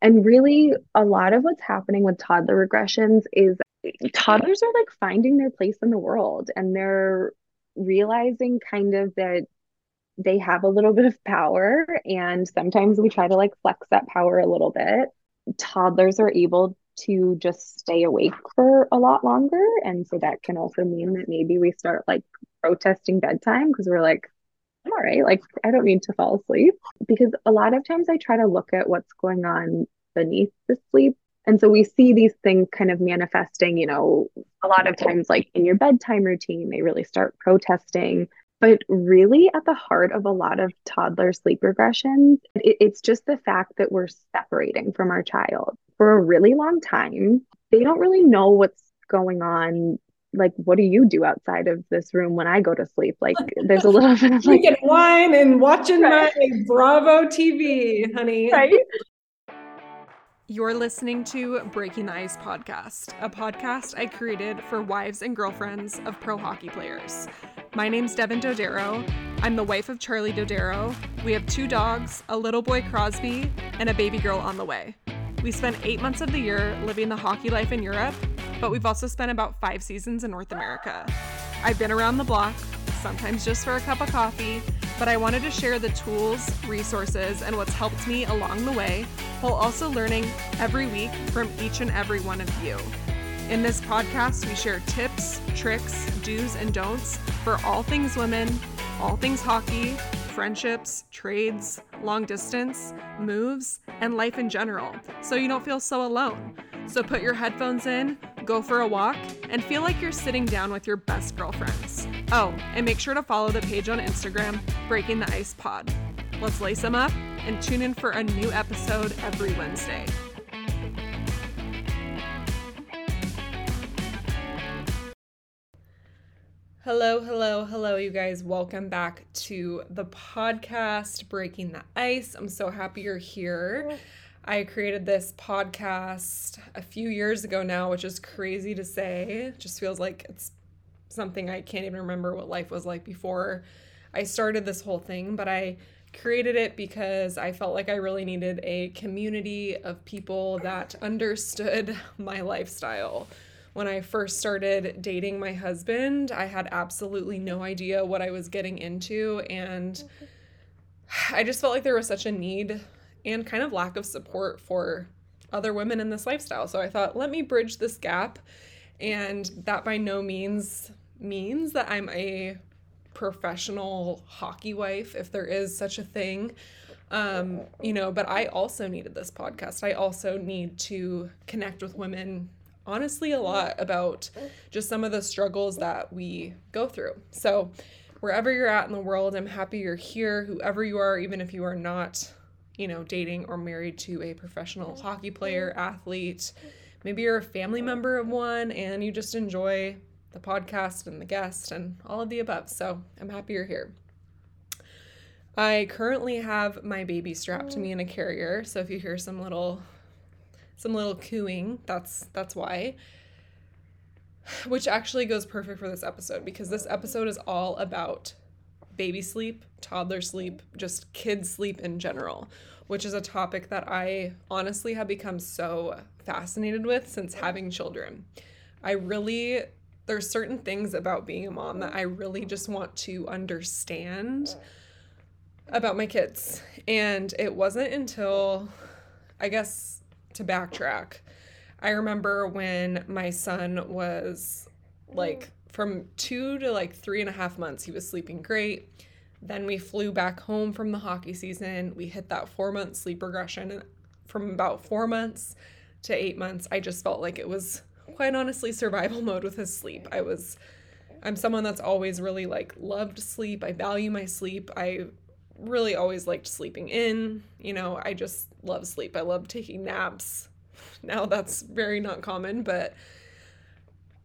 And really, a lot of what's happening with toddler regressions is toddlers are like finding their place in the world and they're realizing kind of that they have a little bit of power. And sometimes we try to like flex that power a little bit. Toddlers are able to just stay awake for a lot longer. And so that can also mean that maybe we start like protesting bedtime because we're like, all right, like I don't need to fall asleep. Because a lot of times I try to look at what's going on beneath the sleep. And so we see these things kind of manifesting, you know, a lot of times like in your bedtime routine, they really start protesting. But really, at the heart of a lot of toddler sleep regressions, it, it's just the fact that we're separating from our child for a really long time. They don't really know what's going on like what do you do outside of this room when I go to sleep? Like there's a little bit of like drinking wine and watching right. my Bravo TV, honey. Right. You're listening to Breaking the Ice podcast, a podcast I created for wives and girlfriends of pro hockey players. My name's Devin dodero I'm the wife of Charlie dodero We have two dogs, a little boy Crosby, and a baby girl on the way. We spent eight months of the year living the hockey life in Europe but we've also spent about five seasons in North America. I've been around the block, sometimes just for a cup of coffee, but I wanted to share the tools, resources, and what's helped me along the way while also learning every week from each and every one of you. In this podcast, we share tips, tricks, do's, and don'ts for all things women, all things hockey, friendships, trades, long distance, moves, and life in general, so you don't feel so alone. So put your headphones in, go for a walk, and feel like you're sitting down with your best girlfriends. Oh, and make sure to follow the page on Instagram, Breaking the Ice Pod. Let's lace them up and tune in for a new episode every Wednesday. Hello, hello, hello, you guys. Welcome back to the podcast, Breaking the Ice. I'm so happy you're here. I created this podcast a few years ago now, which is crazy to say. It just feels like it's something I can't even remember what life was like before I started this whole thing, but I created it because I felt like I really needed a community of people that understood my lifestyle. When I first started dating my husband, I had absolutely no idea what I was getting into, and I just felt like there was such a need and kind of lack of support for other women in this lifestyle. So I thought, let me bridge this gap. And that by no means means that I'm a professional hockey wife, if there is such a thing. Um, you know, but I also needed this podcast. I also need to connect with women honestly a lot about just some of the struggles that we go through. So, wherever you're at in the world, I'm happy you're here, whoever you are, even if you are not you know, dating or married to a professional mm-hmm. hockey player, athlete. Maybe you're a family member of one and you just enjoy the podcast and the guest and all of the above. So I'm happy you're here. I currently have my baby strapped to me mm. in a carrier, so if you hear some little some little cooing, that's that's why. Which actually goes perfect for this episode because this episode is all about baby sleep, toddler sleep, just kids sleep in general, which is a topic that I honestly have become so fascinated with since having children. I really there's certain things about being a mom that I really just want to understand about my kids. And it wasn't until I guess to backtrack. I remember when my son was like from two to like three and a half months, he was sleeping great. Then we flew back home from the hockey season. We hit that four month sleep regression. And from about four months to eight months, I just felt like it was quite honestly survival mode with his sleep. I was, I'm someone that's always really like loved sleep. I value my sleep. I really always liked sleeping in. You know, I just love sleep. I love taking naps. Now that's very not common, but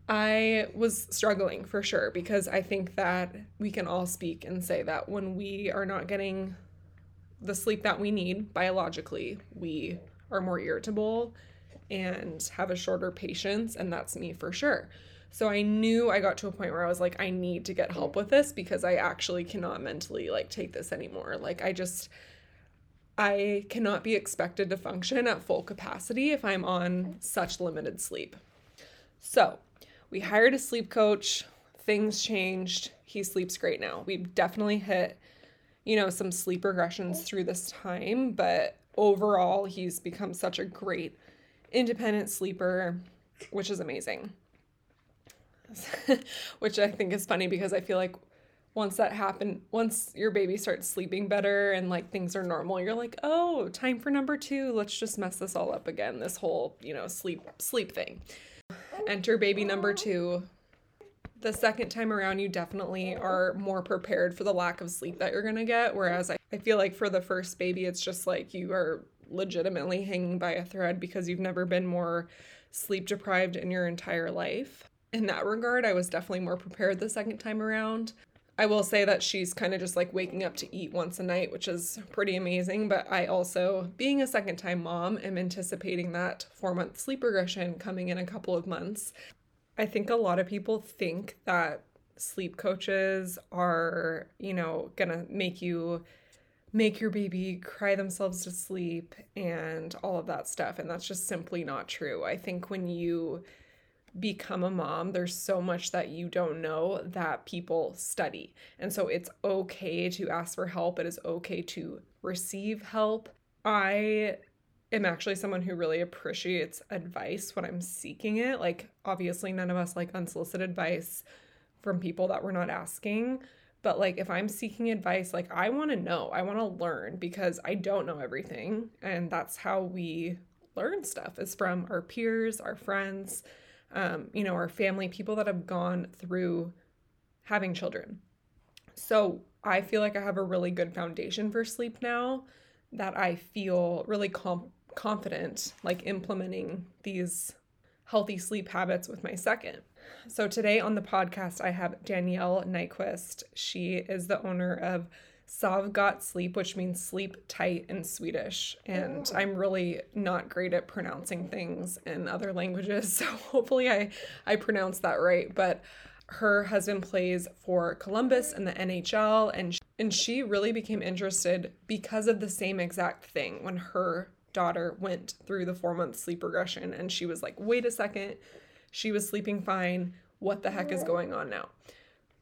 I was struggling for sure because I think that we can all speak and say that when we are not getting the sleep that we need biologically, we are more irritable and have a shorter patience, and that's me for sure. So I knew I got to a point where I was like, I need to get help with this because I actually cannot mentally like take this anymore. Like I just I cannot be expected to function at full capacity if I'm on such limited sleep. So, we hired a sleep coach, things changed. He sleeps great now. We've definitely hit, you know, some sleep regressions through this time, but overall, he's become such a great independent sleeper, which is amazing. which I think is funny because I feel like once that happened, once your baby starts sleeping better and like things are normal, you're like, "Oh, time for number 2. Let's just mess this all up again. This whole, you know, sleep sleep thing." Enter baby number 2. The second time around, you definitely are more prepared for the lack of sleep that you're to get, whereas I, I feel like for the first baby, it's just like you are legitimately hanging by a thread because you've never been more sleep deprived in your entire life. In that regard, I was definitely more prepared the second time around. I will say that she's kind of just like waking up to eat once a night, which is pretty amazing. But I also, being a second time mom, am anticipating that four month sleep regression coming in a couple of months. I think a lot of people think that sleep coaches are, you know, gonna make you make your baby cry themselves to sleep and all of that stuff. And that's just simply not true. I think when you become a mom, there's so much that you don't know that people study. And so it's okay to ask for help, it is okay to receive help. I am actually someone who really appreciates advice when I'm seeking it. Like, obviously, none of us like unsolicited advice from people that we're not asking. But like, if I'm seeking advice, like, I want to know, I want to learn because I don't know everything. And that's how we learn stuff is from our peers, our friends um, you know, our family, people that have gone through having children. So I feel like I have a really good foundation for sleep now that I feel really com- confident like implementing these healthy sleep habits with my second. So today on the podcast, I have Danielle Nyquist. She is the owner of Sov Gott Sleep, which means sleep tight in Swedish. And. I'm really not great at pronouncing things in other languages. So hopefully I, I pronounce that right. But her husband plays for Columbus in the NHL. And, and she really became interested because of the same exact thing when her daughter went through the four month sleep regression. And she was like, wait a second, she was sleeping fine. What the heck is going on now?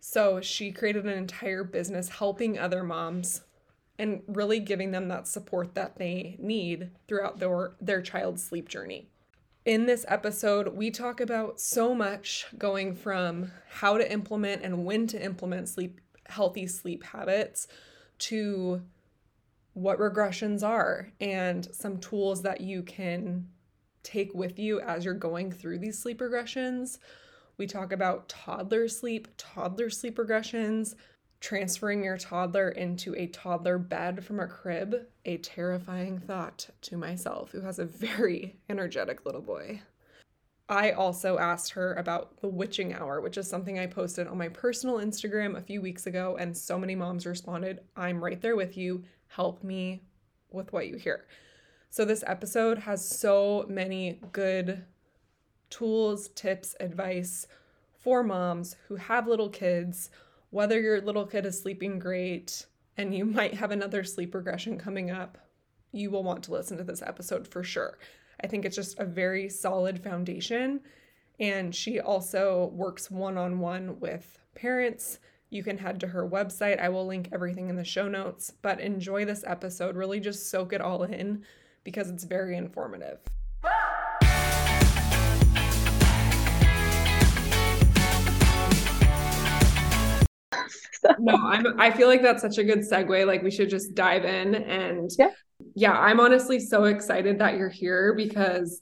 So she created an entire business helping other moms and really giving them that support that they need throughout their, their child's sleep journey. In this episode, we talk about so much going from how to implement and when to implement sleep healthy sleep habits to what regressions are and some tools that you can take with you as you're going through these sleep regressions we talk about toddler sleep, toddler sleep regressions, transferring your toddler into a toddler bed from a crib, a terrifying thought to myself, who has a very energetic little boy. I also asked her about the witching hour, which is something I posted on my personal Instagram a few weeks ago, and so many moms responded, I'm right there with you. Help me with what you hear. So, this episode has so many good tools, tips, advice for moms who have little kids, whether your little kid is sleeping great and you might have another sleep regression coming up, you will want to listen to this episode for sure. I think it's just a very solid foundation. And she also works one on one with parents. You can head to her website. I will link everything in the show notes. But enjoy this episode. Really just soak it all in because it's very informative. No, I'm I feel like that's such a good segue. Like we should just dive in and yeah. Yeah, I'm honestly so excited that you're here because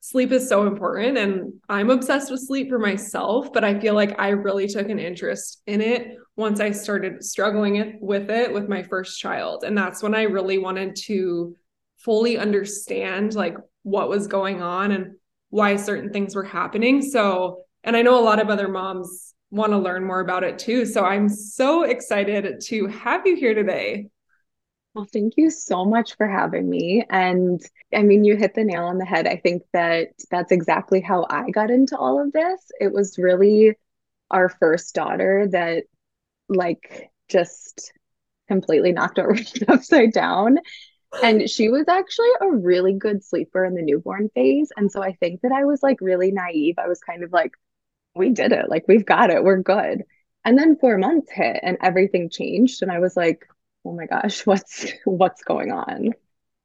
sleep is so important and I'm obsessed with sleep for myself, but I feel like I really took an interest in it once I started struggling with it with my first child. And that's when I really wanted to fully understand like what was going on and why certain things were happening. So, and I know a lot of other moms want to learn more about it too. So I'm so excited to have you here today. Well, thank you so much for having me. And I mean, you hit the nail on the head. I think that that's exactly how I got into all of this. It was really our first daughter that, like, just completely knocked world upside down. and she was actually a really good sleeper in the newborn phase. And so I think that I was like really naive. I was kind of like, we did it. Like, we've got it. We're good. And then four months hit and everything changed. And I was like, oh my gosh, what's what's going on?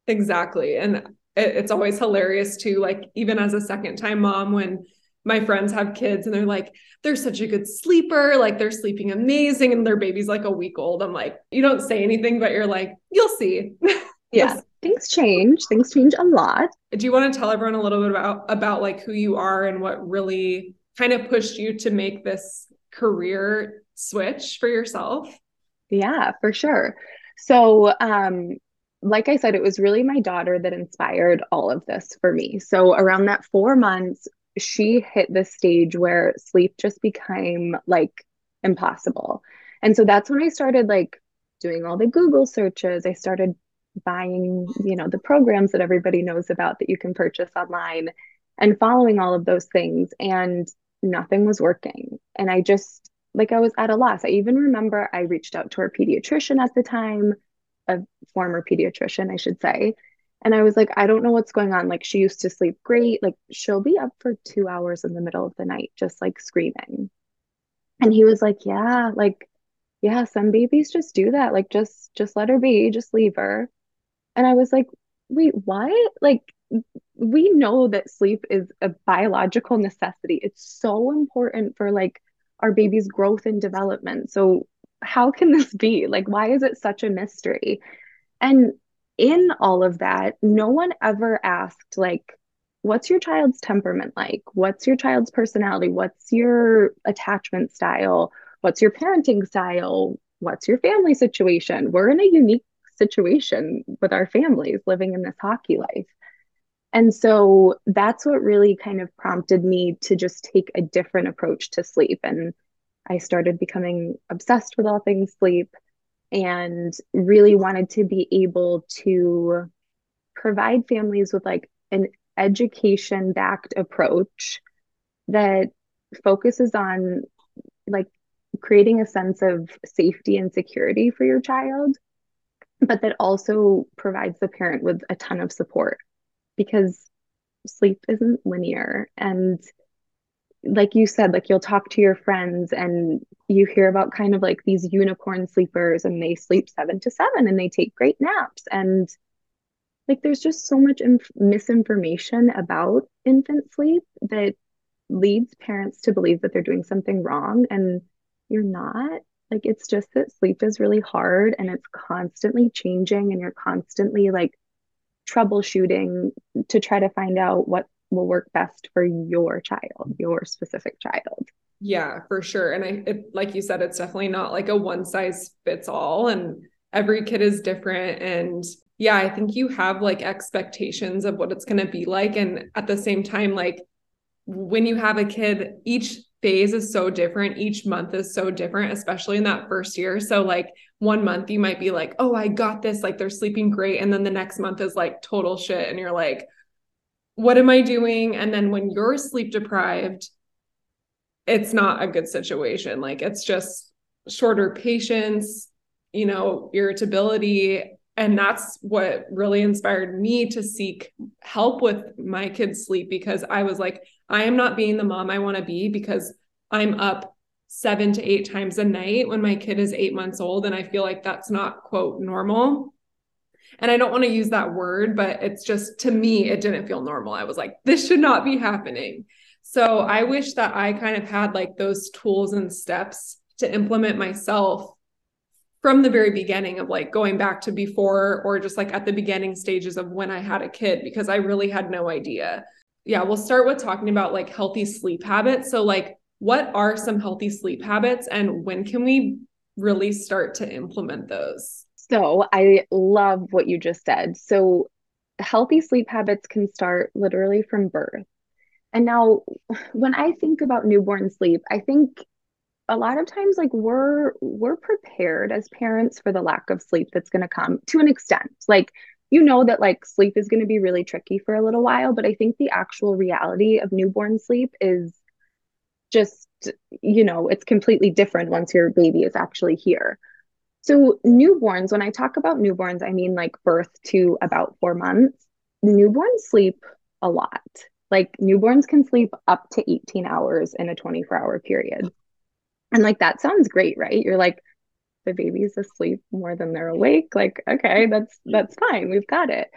Exactly. And it, it's always hilarious too, like even as a second time mom, when my friends have kids and they're like, they're such a good sleeper, like they're sleeping amazing, and their baby's like a week old. I'm like, you don't say anything, but you're like, you'll see. yeah. Things change. Things change a lot. Do you want to tell everyone a little bit about about like who you are and what really kind of pushed you to make this career switch for yourself? Yeah, for sure. So, um, like I said, it was really my daughter that inspired all of this for me. So, around that four months, she hit the stage where sleep just became like impossible. And so that's when I started like doing all the Google searches. I started buying, you know, the programs that everybody knows about that you can purchase online and following all of those things. And nothing was working. And I just, like, I was at a loss. I even remember I reached out to our pediatrician at the time, a former pediatrician, I should say. And I was like, I don't know what's going on. Like, she used to sleep great. Like, she'll be up for two hours in the middle of the night, just like screaming. And he was like, Yeah, like, yeah, some babies just do that. Like, just, just let her be, just leave her. And I was like, Wait, what? Like, we know that sleep is a biological necessity. It's so important for like our baby's growth and development. So, how can this be? Like, why is it such a mystery? And in all of that, no one ever asked, like, what's your child's temperament like? What's your child's personality? What's your attachment style? What's your parenting style? What's your family situation? We're in a unique situation with our families living in this hockey life. And so that's what really kind of prompted me to just take a different approach to sleep. And I started becoming obsessed with all things sleep and really wanted to be able to provide families with like an education backed approach that focuses on like creating a sense of safety and security for your child but that also provides the parent with a ton of support because sleep isn't linear and like you said, like you'll talk to your friends and you hear about kind of like these unicorn sleepers and they sleep seven to seven and they take great naps. And like there's just so much inf- misinformation about infant sleep that leads parents to believe that they're doing something wrong and you're not. Like it's just that sleep is really hard and it's constantly changing and you're constantly like troubleshooting to try to find out what will work best for your child, your specific child. Yeah, for sure. And I, it, like you said, it's definitely not like a one size fits all, and every kid is different. And yeah, I think you have like expectations of what it's going to be like. And at the same time, like when you have a kid, each phase is so different. Each month is so different, especially in that first year. So, like, one month you might be like, oh, I got this. Like, they're sleeping great. And then the next month is like total shit. And you're like, what am I doing? And then when you're sleep deprived, it's not a good situation. Like it's just shorter patience, you know, irritability. And that's what really inspired me to seek help with my kids' sleep because I was like, I am not being the mom I want to be because I'm up seven to eight times a night when my kid is eight months old. And I feel like that's not, quote, normal and I don't want to use that word, but it's just to me, it didn't feel normal. I was like, this should not be happening. So I wish that I kind of had like those tools and steps to implement myself from the very beginning of like going back to before or just like at the beginning stages of when I had a kid because I really had no idea. Yeah, we'll start with talking about like healthy sleep habits. So, like, what are some healthy sleep habits and when can we really start to implement those? So I love what you just said. So healthy sleep habits can start literally from birth. And now when I think about newborn sleep, I think a lot of times like we're we're prepared as parents for the lack of sleep that's going to come to an extent. Like you know that like sleep is going to be really tricky for a little while, but I think the actual reality of newborn sleep is just you know, it's completely different once your baby is actually here. So, newborns, when I talk about newborns, I mean like birth to about four months. Newborns sleep a lot. Like, newborns can sleep up to 18 hours in a 24 hour period. And like, that sounds great, right? You're like, the baby's asleep more than they're awake. Like, okay, mm-hmm. that's that's fine. We've got it.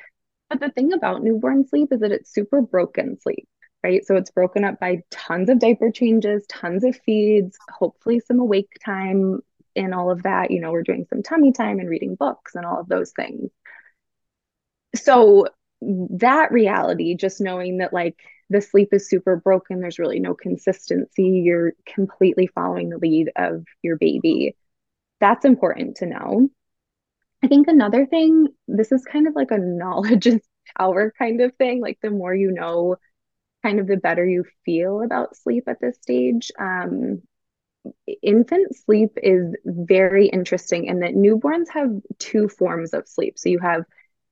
But the thing about newborn sleep is that it's super broken sleep, right? So it's broken up by tons of diaper changes, tons of feeds, hopefully some awake time, in all of that. You know, we're doing some tummy time and reading books and all of those things. So that reality, just knowing that like the sleep is super broken, there's really no consistency, you're completely following the lead of your baby. That's important to know. I think another thing, this is kind of like a knowledge is power kind of thing. Like the more you know, kind of the better you feel about sleep at this stage. Um, infant sleep is very interesting in that newborns have two forms of sleep. So you have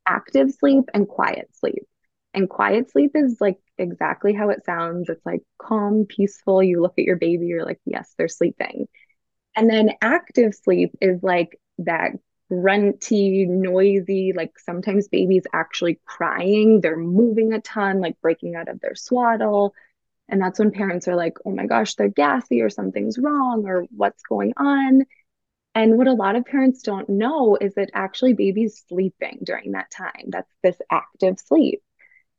active sleep and quiet sleep. And quiet sleep is like exactly how it sounds. It's like calm, peaceful. You look at your baby, you're like, yes, they're sleeping. And then active sleep is like that grunty, noisy, like sometimes babies actually crying. They're moving a ton, like breaking out of their swaddle. And that's when parents are like, oh my gosh, they're gassy or something's wrong or what's going on. And what a lot of parents don't know is that actually babies sleeping during that time. That's this active sleep.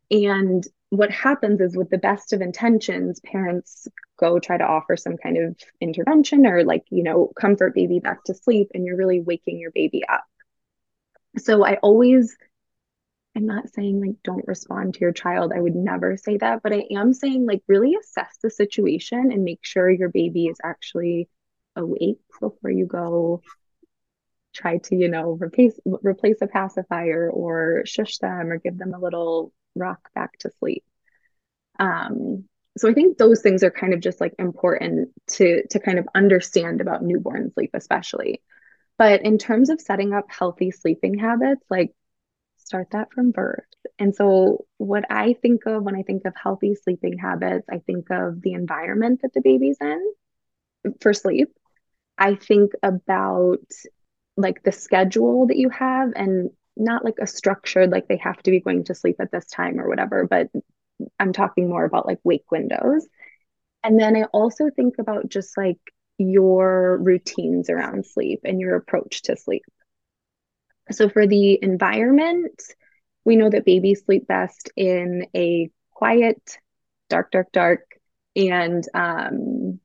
And what happens is, with the best of intentions, parents go try to offer some kind of intervention or, like, you know, comfort baby back to sleep, and you're really waking your baby up. So I always I'm not saying like don't respond to your child. I would never say that, but I am saying like really assess the situation and make sure your baby is actually awake before you go try to, you know, replace replace a pacifier or shush them or give them a little rock back to sleep. Um so I think those things are kind of just like important to to kind of understand about newborn sleep especially. But in terms of setting up healthy sleeping habits, like start that from birth. And so, what I think of when I think of healthy sleeping habits, I think of the environment that the baby's in for sleep. I think about like the schedule that you have and not like a structured, like they have to be going to sleep at this time or whatever, but I'm talking more about like wake windows. And then I also think about just like your routines around sleep and your approach to sleep. So for the environment, we know that babies sleep best in a quiet, dark, dark, dark, and um,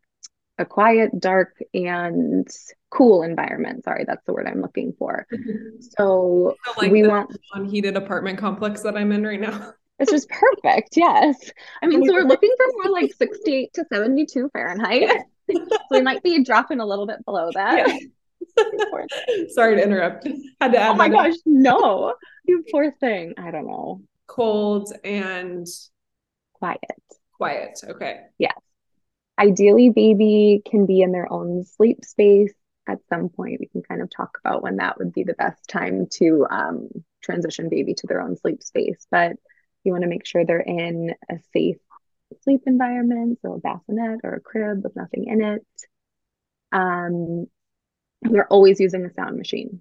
a quiet, dark, and cool environment. Sorry, that's the word I'm looking for. Mm-hmm. So, so like we want unheated apartment complex that I'm in right now. It's just perfect. Yes. I mean, so we're looking for more like 68 to 72 Fahrenheit. so we might be dropping a little bit below that. Yeah. Sorry to interrupt. Had to add. Oh my gosh, no, you poor thing. I don't know. Cold and quiet. Quiet. Okay. Yes. Ideally, baby can be in their own sleep space at some point. We can kind of talk about when that would be the best time to um, transition baby to their own sleep space. But you want to make sure they're in a safe sleep environment, so a bassinet or a crib with nothing in it. Um, we're always using a sound machine.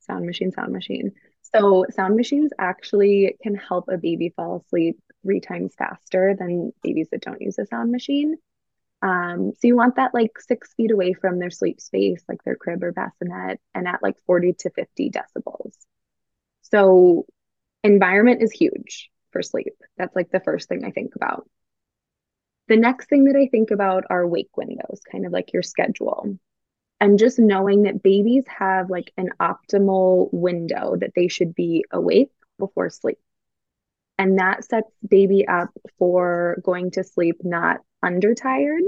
Sound machine, sound machine. So, sound machines actually can help a baby fall asleep three times faster than babies that don't use a sound machine. Um, so, you want that like six feet away from their sleep space, like their crib or bassinet, and at like 40 to 50 decibels. So, environment is huge for sleep. That's like the first thing I think about. The next thing that I think about are wake windows, kind of like your schedule and just knowing that babies have like an optimal window that they should be awake before sleep. And that sets baby up for going to sleep not undertired.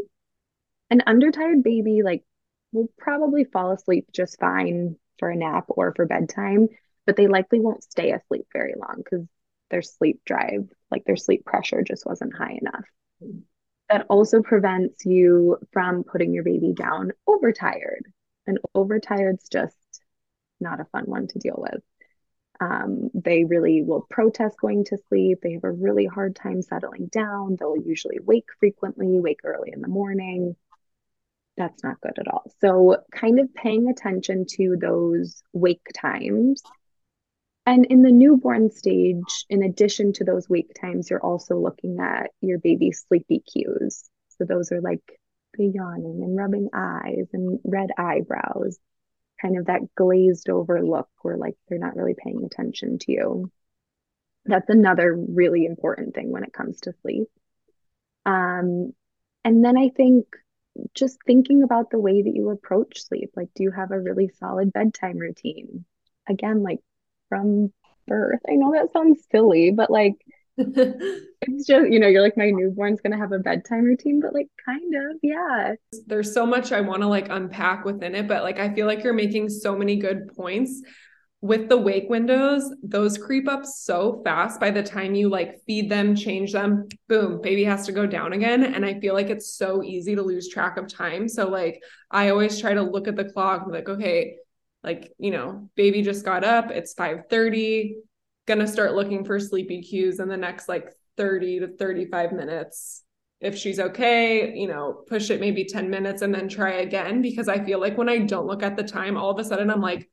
An undertired baby like will probably fall asleep just fine for a nap or for bedtime, but they likely won't stay asleep very long because their sleep drive, like their sleep pressure just wasn't high enough that also prevents you from putting your baby down overtired. And overtired's just not a fun one to deal with. Um, they really will protest going to sleep. They have a really hard time settling down. They'll usually wake frequently, wake early in the morning. that's not good at all. So, kind of paying attention to those wake times. And in the newborn stage, in addition to those wake times, you're also looking at your baby's sleepy cues. So, those are like the yawning and rubbing eyes and red eyebrows, kind of that glazed over look where like they're not really paying attention to you. That's another really important thing when it comes to sleep. Um, and then I think just thinking about the way that you approach sleep. Like, do you have a really solid bedtime routine? Again, like from birth. I know that sounds silly, but like, it's just, you know, you're like, my newborn's going to have a bedtime routine, but like, kind of, yeah. There's so much I want to like unpack within it, but like, I feel like you're making so many good points with the wake windows, those creep up so fast by the time you like feed them, change them, boom, baby has to go down again. And I feel like it's so easy to lose track of time. So, like, I always try to look at the clock like, okay, like, you know, baby just got up, it's 5 30, gonna start looking for sleepy cues in the next like 30 to 35 minutes. If she's okay, you know, push it maybe 10 minutes and then try again. Because I feel like when I don't look at the time, all of a sudden I'm like,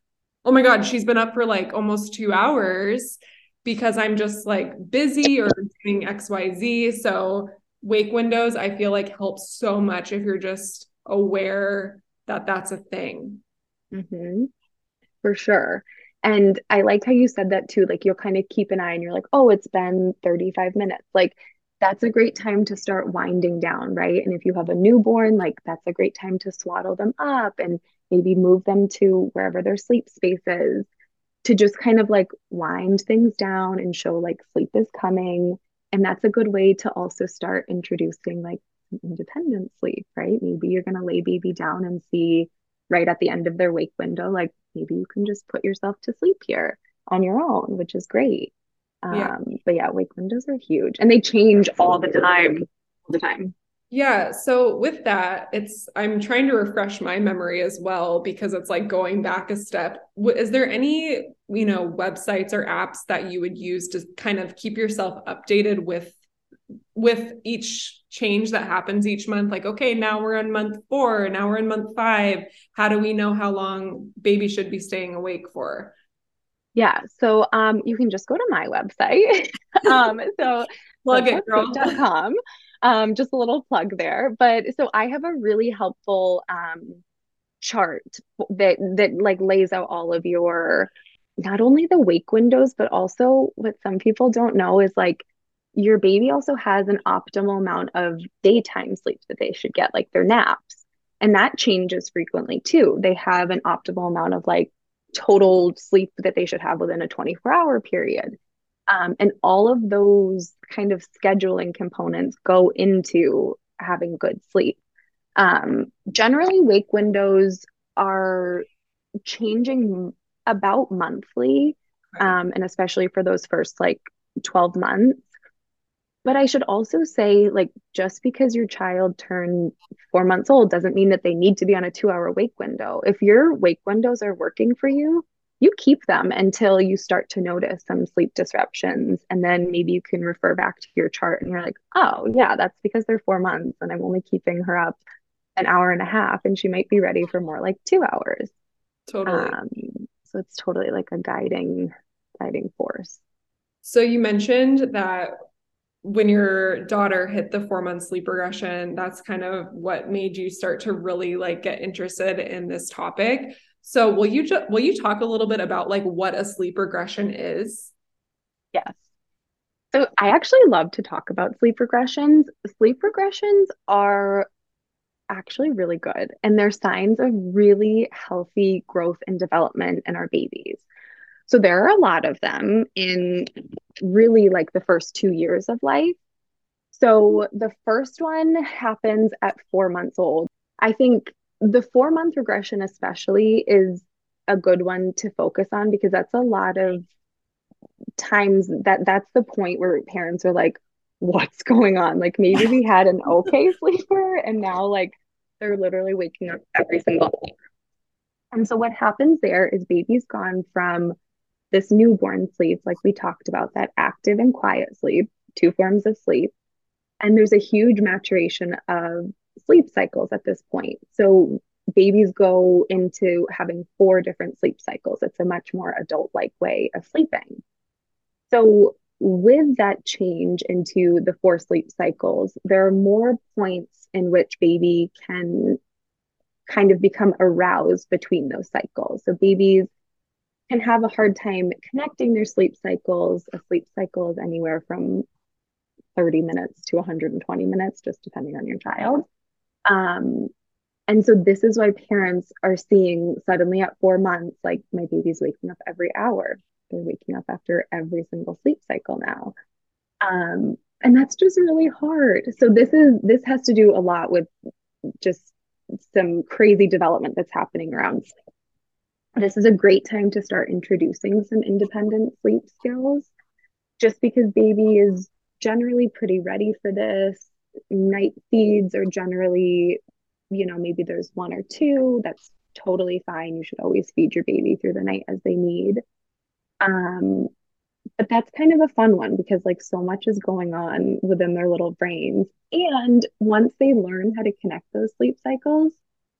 oh my God, she's been up for like almost two hours because I'm just like busy or doing XYZ. So, wake windows, I feel like helps so much if you're just aware that that's a thing. Mm-hmm. For sure. And I like how you said that too. Like, you'll kind of keep an eye and you're like, oh, it's been 35 minutes. Like, that's a great time to start winding down, right? And if you have a newborn, like, that's a great time to swaddle them up and maybe move them to wherever their sleep space is to just kind of like wind things down and show like sleep is coming. And that's a good way to also start introducing like independent sleep, right? Maybe you're going to lay baby down and see right at the end of their wake window, like maybe you can just put yourself to sleep here on your own, which is great. Yeah. Um, but yeah, wake windows are huge and they change all the time, all the time. Yeah. So with that, it's I'm trying to refresh my memory as well because it's like going back a step. Is there any, you know, websites or apps that you would use to kind of keep yourself updated with with each change that happens each month like okay now we're in month 4 now we're in month 5 how do we know how long baby should be staying awake for? Yeah so um you can just go to my website. Um so plug it girl.com um, just a little plug there. But so I have a really helpful um, chart that that like lays out all of your not only the wake windows, but also what some people don't know is like your baby also has an optimal amount of daytime sleep that they should get, like their naps. And that changes frequently too. They have an optimal amount of like total sleep that they should have within a 24 hour period. Um, and all of those kind of scheduling components go into having good sleep. Um, generally, wake windows are changing about monthly, um, and especially for those first like 12 months. But I should also say, like, just because your child turned four months old doesn't mean that they need to be on a two hour wake window. If your wake windows are working for you, you keep them until you start to notice some sleep disruptions. And then maybe you can refer back to your chart and you're like, oh, yeah, that's because they're four months and I'm only keeping her up an hour and a half and she might be ready for more like two hours. Totally. Um, so it's totally like a guiding, guiding force. So you mentioned that when your daughter hit the four month sleep regression, that's kind of what made you start to really like get interested in this topic. So will you ju- will you talk a little bit about like what a sleep regression is? Yes. So I actually love to talk about sleep regressions. Sleep regressions are actually really good and they're signs of really healthy growth and development in our babies. So there are a lot of them in really like the first 2 years of life. So mm-hmm. the first one happens at 4 months old. I think the four month regression, especially, is a good one to focus on because that's a lot of times that that's the point where parents are like, what's going on? Like maybe we had an okay sleeper and now like they're literally waking up every single day. And so what happens there is baby's gone from this newborn sleep, like we talked about, that active and quiet sleep, two forms of sleep. And there's a huge maturation of sleep cycles at this point. So babies go into having four different sleep cycles. It's a much more adult like way of sleeping. So, with that change into the four sleep cycles, there are more points in which baby can kind of become aroused between those cycles. So, babies can have a hard time connecting their sleep cycles. A sleep cycle is anywhere from 30 minutes to 120 minutes, just depending on your child. Um, and so this is why parents are seeing suddenly at four months, like my baby's waking up every hour. They're waking up after every single sleep cycle now. Um, and that's just really hard. So this is this has to do a lot with just some crazy development that's happening around sleep. This is a great time to start introducing some independent sleep skills just because baby is generally pretty ready for this. Night feeds are generally, you know, maybe there's one or two. That's totally fine. You should always feed your baby through the night as they need. Um, but that's kind of a fun one because like so much is going on within their little brains. And once they learn how to connect those sleep cycles,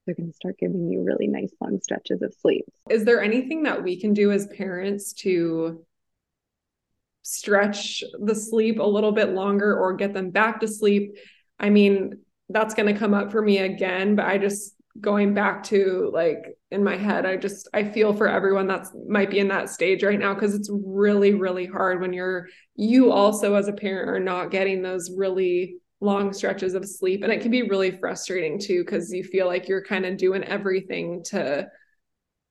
they're going to start giving you really nice long stretches of sleep. Is there anything that we can do as parents to stretch the sleep a little bit longer or get them back to sleep? I mean, that's going to come up for me again, but I just going back to like in my head i just i feel for everyone that's might be in that stage right now because it's really really hard when you're you also as a parent are not getting those really long stretches of sleep and it can be really frustrating too because you feel like you're kind of doing everything to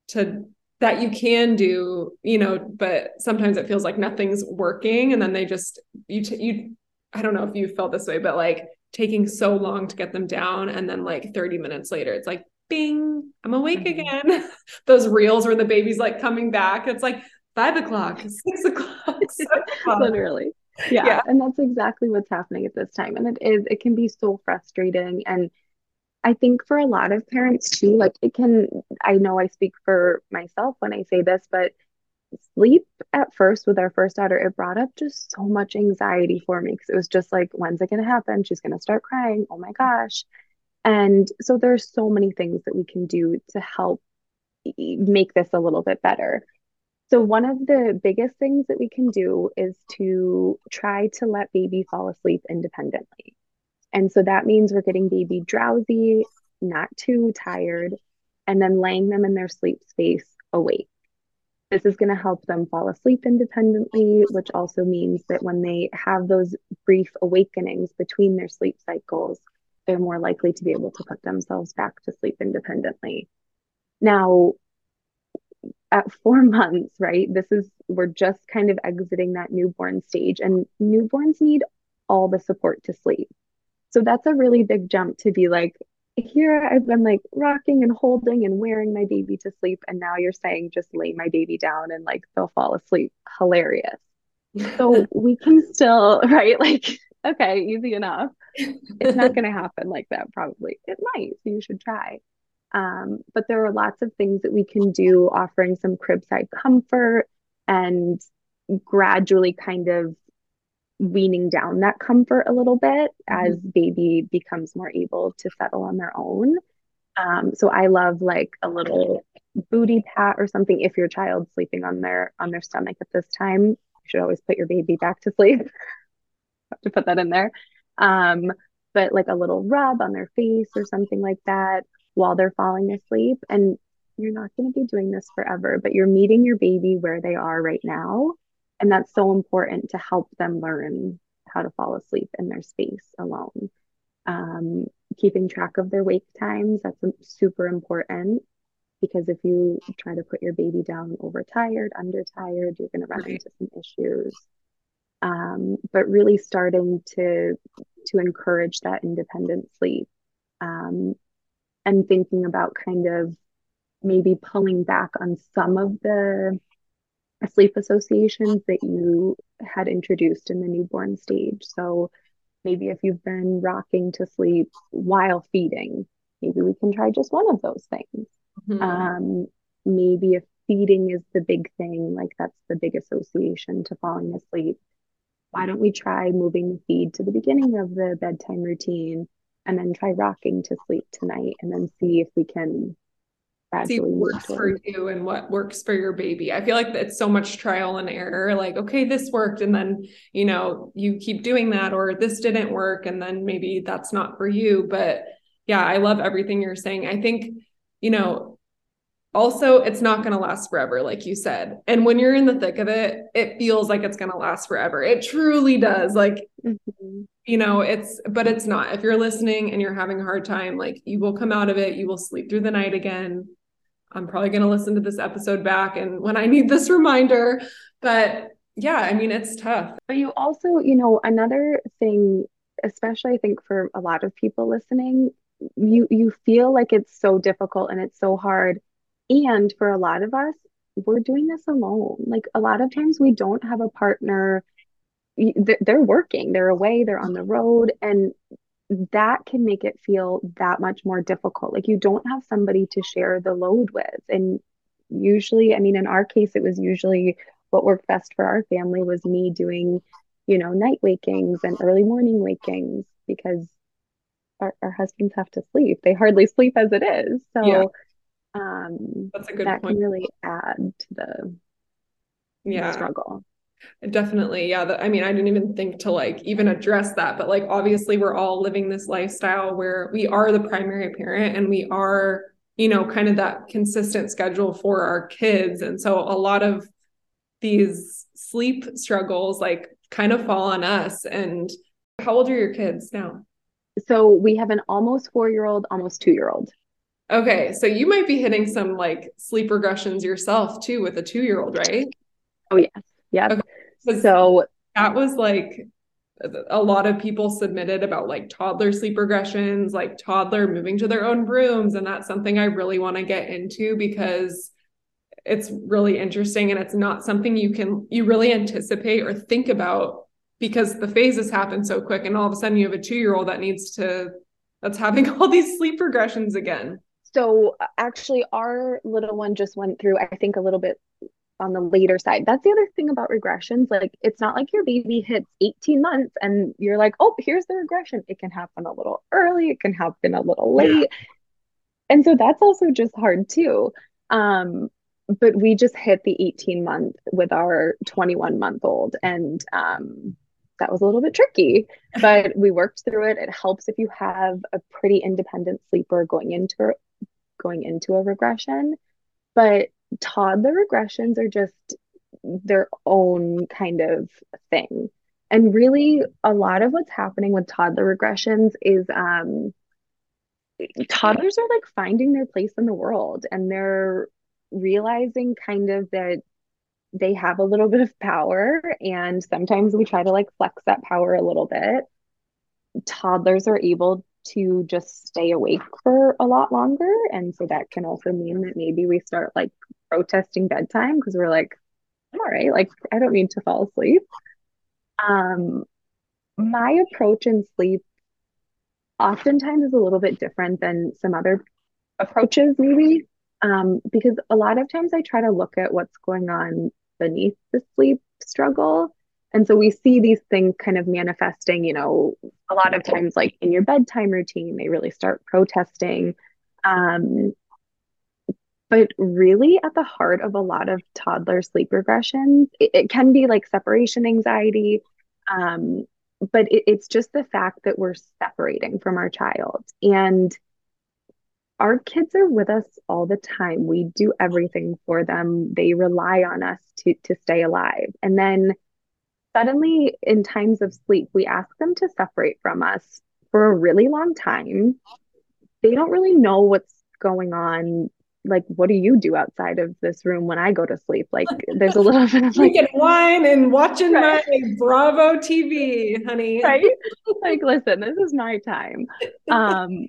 to that you can do you know but sometimes it feels like nothing's working and then they just you t- you i don't know if you felt this way but like taking so long to get them down and then like 30 minutes later it's like bing i'm awake mm-hmm. again those reels where the baby's like coming back it's like five o'clock six o'clock, o'clock. literally yeah. yeah. And that's exactly what's happening at this time. And it is it can be so frustrating. And i think for a lot of parents too like it can i know i speak for myself when i say this but sleep at first with our first daughter it brought up just so much anxiety for me because it was just like when's it going to happen? She's going to start crying. Oh my gosh. And so there's so many things that we can do to help make this a little bit better so, one of the biggest things that we can do is to try to let baby fall asleep independently. And so that means we're getting baby drowsy, not too tired, and then laying them in their sleep space awake. This is going to help them fall asleep independently, which also means that when they have those brief awakenings between their sleep cycles, they're more likely to be able to put themselves back to sleep independently. Now, at four months, right? This is, we're just kind of exiting that newborn stage, and newborns need all the support to sleep. So that's a really big jump to be like, here I've been like rocking and holding and wearing my baby to sleep. And now you're saying just lay my baby down and like they'll fall asleep. Hilarious. So we can still, right? Like, okay, easy enough. It's not going to happen like that, probably. It might. So you should try. Um, but there are lots of things that we can do, offering some cribside comfort and gradually kind of weaning down that comfort a little bit mm-hmm. as baby becomes more able to settle on their own. Um, so I love like a little booty pat or something if your child's sleeping on their on their stomach at this time. You should always put your baby back to sleep. have to put that in there. Um, but like a little rub on their face or something like that while they're falling asleep. And you're not going to be doing this forever, but you're meeting your baby where they are right now. And that's so important to help them learn how to fall asleep in their space alone. Um, keeping track of their wake times, that's super important because if you try to put your baby down overtired, undertired, you're going to run right. into some issues. Um, but really starting to to encourage that independent sleep um, and thinking about kind of maybe pulling back on some of the sleep associations that you had introduced in the newborn stage. So maybe if you've been rocking to sleep while feeding, maybe we can try just one of those things. Mm-hmm. Um, maybe if feeding is the big thing, like that's the big association to falling asleep, why don't we try moving the feed to the beginning of the bedtime routine and then try rocking to sleep tonight and then see if we can see what works for you and what works for your baby. I feel like it's so much trial and error. Like, okay, this worked. And then, you know, you keep doing that, or this didn't work. And then maybe that's not for you. But yeah, I love everything you're saying. I think, you know, also it's not going to last forever like you said and when you're in the thick of it it feels like it's going to last forever it truly does like mm-hmm. You know it's but it's not if you're listening and you're having a hard time like you will come out of it you will sleep through the night again I'm probably going to listen to this episode back and when I need this reminder. But yeah, I mean, it's tough. But you also, you know, another thing, especially I think for a lot of people listening, you you feel like it's so difficult and it's so hard. And for a lot of us, we're doing this alone. Like a lot of times we don't have a partner. They're working, they're away, they're on the road. And that can make it feel that much more difficult. Like you don't have somebody to share the load with. And usually, I mean, in our case, it was usually what worked best for our family was me doing, you know, night wakings and early morning wakings because our, our husbands have to sleep. They hardly sleep as it is. So yeah. um that's a good that point. can really add to the, yeah. The struggle. Definitely. Yeah. I mean, I didn't even think to like even address that, but like obviously we're all living this lifestyle where we are the primary parent and we are, you know, kind of that consistent schedule for our kids. And so a lot of these sleep struggles like kind of fall on us. And how old are your kids now? So we have an almost four year old, almost two year old. Okay. So you might be hitting some like sleep regressions yourself too with a two year old, right? Oh, yes. Yeah. Okay. So that was like a lot of people submitted about like toddler sleep regressions, like toddler moving to their own rooms. And that's something I really want to get into because it's really interesting and it's not something you can, you really anticipate or think about because the phases happen so quick. And all of a sudden you have a two year old that needs to, that's having all these sleep regressions again. So actually, our little one just went through, I think, a little bit on the later side. That's the other thing about regressions. Like it's not like your baby hits 18 months and you're like, oh, here's the regression. It can happen a little early, it can happen a little late. Yeah. And so that's also just hard too. Um, but we just hit the 18 month with our 21 month old and um, that was a little bit tricky but we worked through it it helps if you have a pretty independent sleeper going into going into a regression but toddler regressions are just their own kind of thing. And really, a lot of what's happening with toddler regressions is um, toddlers are like finding their place in the world and they're realizing kind of that they have a little bit of power. And sometimes we try to like flex that power a little bit. Toddlers are able to just stay awake for a lot longer. And so that can also mean that maybe we start like protesting bedtime because we're like, I'm all right, like I don't need to fall asleep. Um, my approach in sleep oftentimes is a little bit different than some other approaches, maybe. Um, because a lot of times I try to look at what's going on beneath the sleep struggle. And so we see these things kind of manifesting, you know, a lot of times like in your bedtime routine, they really start protesting. Um, but really, at the heart of a lot of toddler sleep regressions, it, it can be like separation anxiety. Um, but it, it's just the fact that we're separating from our child. And our kids are with us all the time. We do everything for them. They rely on us to, to stay alive. And then suddenly, in times of sleep, we ask them to separate from us for a really long time. They don't really know what's going on like what do you do outside of this room when I go to sleep? Like there's a little bit of like drinking wine and watching right. my Bravo TV, honey. Right? like listen, this is my time. Um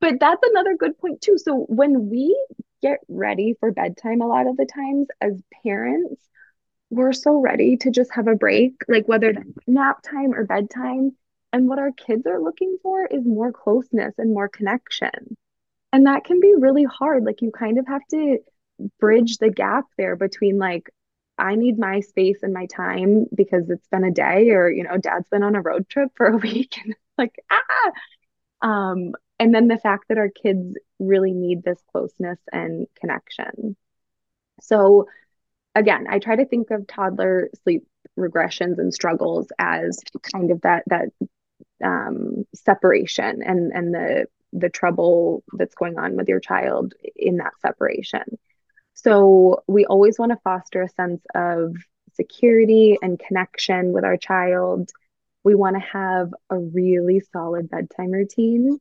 but that's another good point too. So when we get ready for bedtime a lot of the times as parents, we're so ready to just have a break, like whether it's nap time or bedtime. And what our kids are looking for is more closeness and more connection. And that can be really hard. Like you kind of have to bridge the gap there between like, I need my space and my time because it's been a day or, you know, dad's been on a road trip for a week and like, ah. Um, and then the fact that our kids really need this closeness and connection. So again, I try to think of toddler sleep regressions and struggles as kind of that that um, separation and and the the trouble that's going on with your child in that separation. So we always want to foster a sense of security and connection with our child. We want to have a really solid bedtime routine.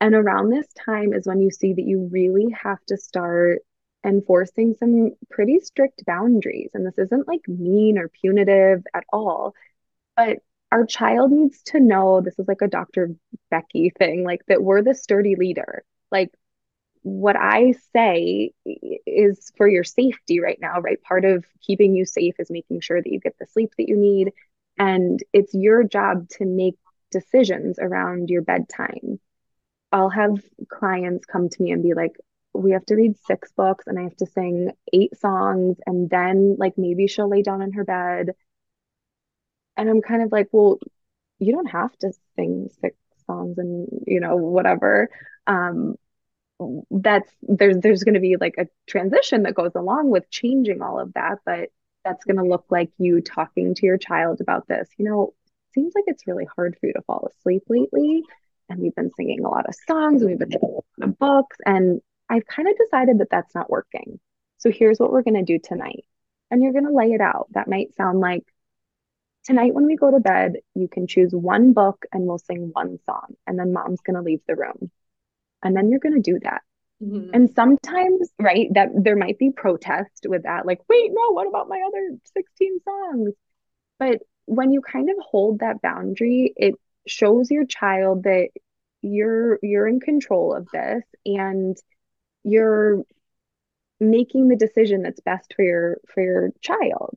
And around this time is when you see that you really have to start enforcing some pretty strict boundaries. And this isn't like mean or punitive at all, but our child needs to know this is like a Dr. Becky thing, like that we're the sturdy leader. Like what I say is for your safety right now, right? Part of keeping you safe is making sure that you get the sleep that you need. And it's your job to make decisions around your bedtime. I'll have clients come to me and be like, we have to read six books and I have to sing eight songs. And then, like, maybe she'll lay down in her bed. And I'm kind of like, well, you don't have to sing six songs and, you know, whatever. Um, that's there's there's going to be like a transition that goes along with changing all of that but that's going to look like you talking to your child about this you know seems like it's really hard for you to fall asleep lately and we've been singing a lot of songs and we've been reading a lot of books and I've kind of decided that that's not working. So here's what we're going to do tonight. And you're going to lay it out. That might sound like tonight when we go to bed, you can choose one book and we'll sing one song. And then mom's going to leave the room. And then you're going to do that. Mm-hmm. And sometimes, right, that there might be protest with that, like, wait, no, what about my other 16 songs? But when you kind of hold that boundary, it shows your child that you're you're in control of this and you're making the decision that's best for your for your child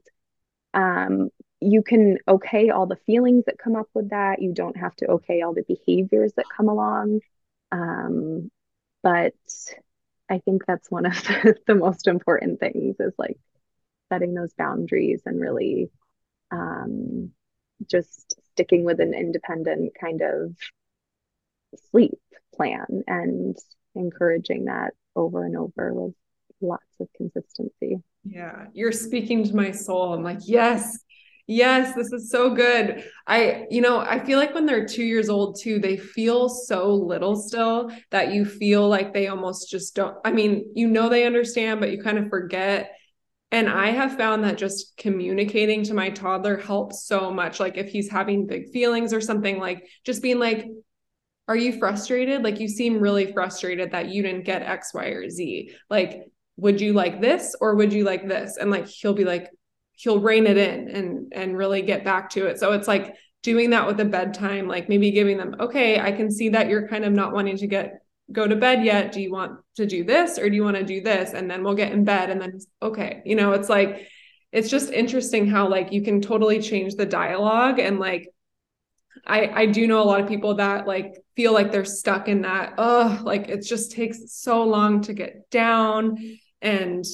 um, you can okay all the feelings that come up with that you don't have to okay all the behaviors that come along um, but i think that's one of the, the, most important things is like setting those boundaries and really um, just sticking with an independent kind of sleep plan and encouraging that over and over with lots of consistency. Yeah, you're speaking to my soul. I'm like, yes, yes, this is so good. I, you know, I feel like when they're two years old too, they feel so little still that you feel like they almost just don't. I mean, you know, they understand, but you kind of forget. And I have found that just communicating to my toddler helps so much. Like if he's having big feelings or something, like just being like, are you frustrated? Like you seem really frustrated that you didn't get X, Y, or Z. Like, would you like this or would you like this? And like he'll be like, he'll rein it in and and really get back to it. So it's like doing that with a bedtime, like maybe giving them, okay, I can see that you're kind of not wanting to get go to bed yet. Do you want to do this or do you want to do this? And then we'll get in bed and then okay. You know, it's like it's just interesting how like you can totally change the dialogue and like I I do know a lot of people that like feel like they're stuck in that oh like it just takes so long to get down and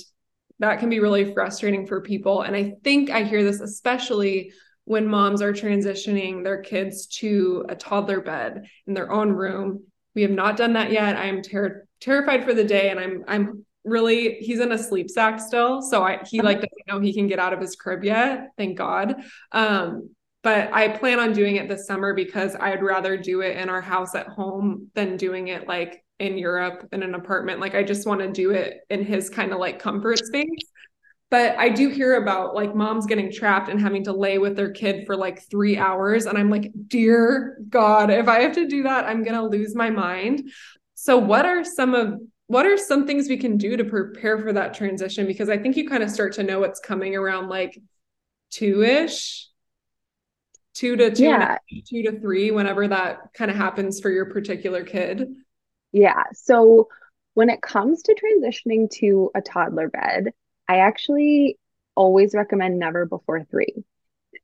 that can be really frustrating for people. And I think I hear this especially when moms are transitioning their kids to a toddler bed in their own room. We have not done that yet. I am ter- terrified for the day and I'm I'm really he's in a sleep sack still. So I he like doesn't know he can get out of his crib yet. Thank god. Um but I plan on doing it this summer because I'd rather do it in our house at home than doing it like in Europe in an apartment. Like I just want to do it in his kind of like comfort space. But I do hear about like moms getting trapped and having to lay with their kid for like three hours. And I'm like, dear God, if I have to do that, I'm going to lose my mind. So, what are some of what are some things we can do to prepare for that transition? Because I think you kind of start to know what's coming around like two ish two to two, yeah. two to three, whenever that kind of happens for your particular kid? Yeah. So when it comes to transitioning to a toddler bed, I actually always recommend never before three.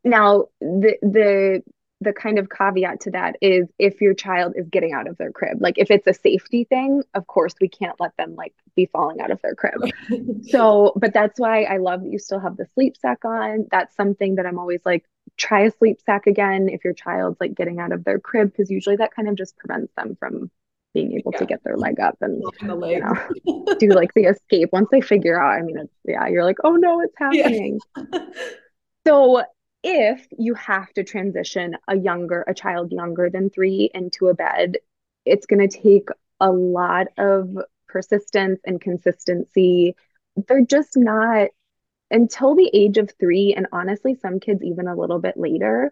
Now, the the the kind of caveat to that is if your child is getting out of their crib like if it's a safety thing of course we can't let them like be falling out of their crib so but that's why i love that you still have the sleep sack on that's something that i'm always like try a sleep sack again if your child's like getting out of their crib, because usually that kind of just prevents them from being able yeah. to get their leg up and you know, do like the escape once they figure out. I mean, it's yeah, you're like, oh no, it's happening. Yeah. so if you have to transition a younger, a child younger than three into a bed, it's going to take a lot of persistence and consistency. They're just not until the age of three, and honestly, some kids even a little bit later,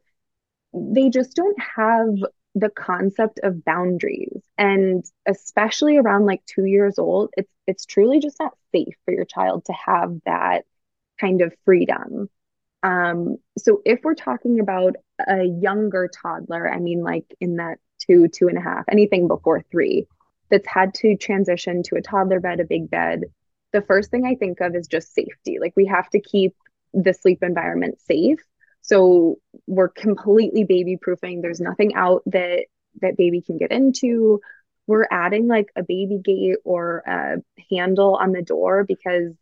they just don't have the concept of boundaries. And especially around like 2 years old it's it's truly just not safe for your child to have that kind of freedom. Um so if we're talking about a younger toddler i mean like in that two two and a half anything before three that's had to transition to a toddler bed a big bed the first thing i think of is just safety. Like we have to keep the sleep environment safe so we're completely baby proofing. There's nothing out that that baby can get into. We're adding like a baby gate or a handle on the door because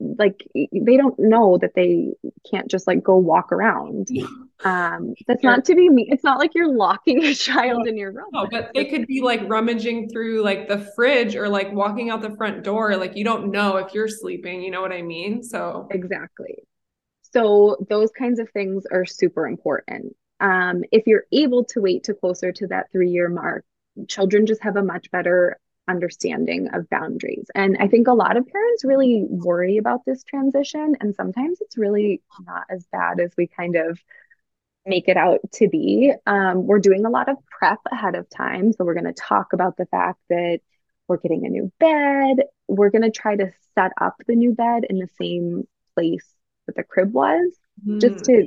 like they don't know that they can't just like go walk around. Um that's not to be me. It's not like you're locking a child in your room. No, but they could be like rummaging through like the fridge or like walking out the front door. Like you don't know if you're sleeping, you know what I mean? So Exactly. So those kinds of things are super important. Um, if you're able to wait to closer to that three year mark, children just have a much better understanding of boundaries. And I think a lot of parents really worry about this transition. And sometimes it's really not as bad as we kind of make it out to be. Um, we're doing a lot of prep ahead of time. So we're going to talk about the fact that we're getting a new bed. We're going to try to set up the new bed in the same place that the crib was, mm. just to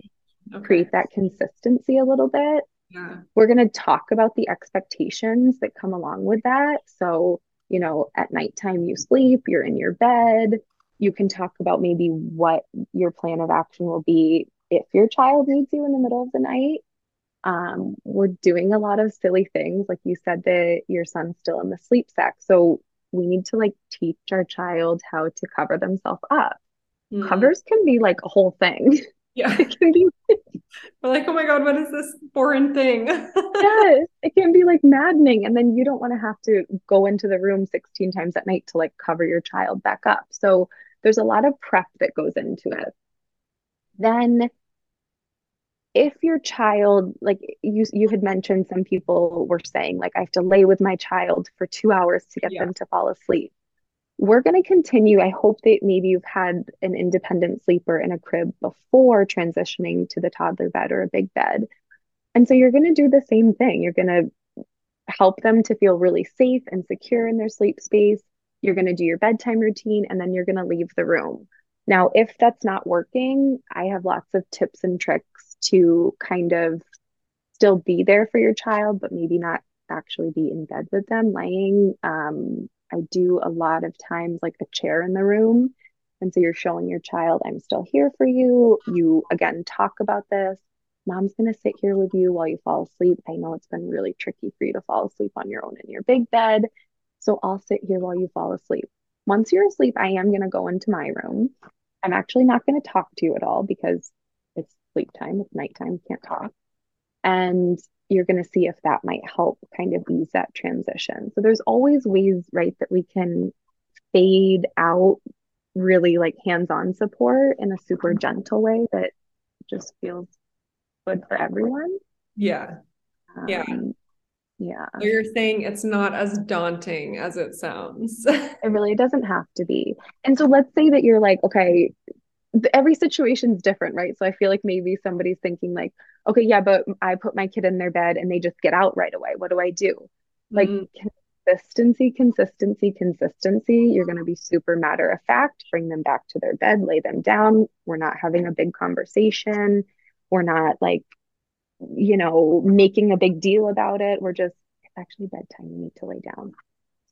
okay. create that consistency a little bit. Yeah. We're going to talk about the expectations that come along with that. So, you know, at nighttime you sleep, you're in your bed. You can talk about maybe what your plan of action will be if your child needs you in the middle of the night. Um, we're doing a lot of silly things. Like you said that your son's still in the sleep sack. So we need to like teach our child how to cover themselves up. Mm. Covers can be like a whole thing. Yeah. It can be We're like, oh my God, what is this foreign thing? yes. It can be like maddening. And then you don't want to have to go into the room 16 times at night to like cover your child back up. So there's a lot of prep that goes into it. Then if your child like you you had mentioned some people were saying like I have to lay with my child for 2 hours to get yeah. them to fall asleep we're going to continue. I hope that maybe you've had an independent sleeper in a crib before transitioning to the toddler bed or a big bed. And so you're going to do the same thing. You're going to help them to feel really safe and secure in their sleep space. You're going to do your bedtime routine and then you're going to leave the room. Now, if that's not working, I have lots of tips and tricks to kind of still be there for your child, but maybe not actually be in bed with them, laying. Um, I do a lot of times like a chair in the room. And so you're showing your child, I'm still here for you. You again talk about this. Mom's going to sit here with you while you fall asleep. I know it's been really tricky for you to fall asleep on your own in your big bed. So I'll sit here while you fall asleep. Once you're asleep, I am going to go into my room. I'm actually not going to talk to you at all because it's sleep time, it's nighttime, can't talk. And you're going to see if that might help kind of ease that transition. So there's always ways, right, that we can fade out really like hands-on support in a super gentle way that just feels good for everyone. Yeah. Um, yeah. Yeah. So you're saying it's not as daunting as it sounds. it really doesn't have to be. And so let's say that you're like, okay, every situation is different, right? So I feel like maybe somebody's thinking like, okay, yeah, but I put my kid in their bed and they just get out right away. What do I do? Like mm-hmm. consistency, consistency, consistency. You're going to be super matter of fact, bring them back to their bed, lay them down. We're not having a big conversation. We're not like, you know, making a big deal about it. We're just, it's actually bedtime. You need to lay down.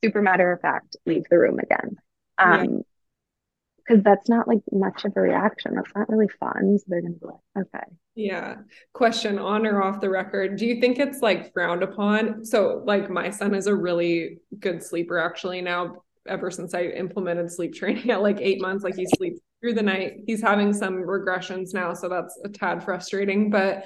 Super matter of fact, leave the room again. Um, yeah because that's not like much of a reaction. That's not really fun. So they're gonna be like, okay. Yeah. Question on or off the record. Do you think it's like frowned upon? So like my son is a really good sleeper actually now ever since I implemented sleep training at like eight months. Like he sleeps through the night. He's having some regressions now, so that's a tad frustrating. But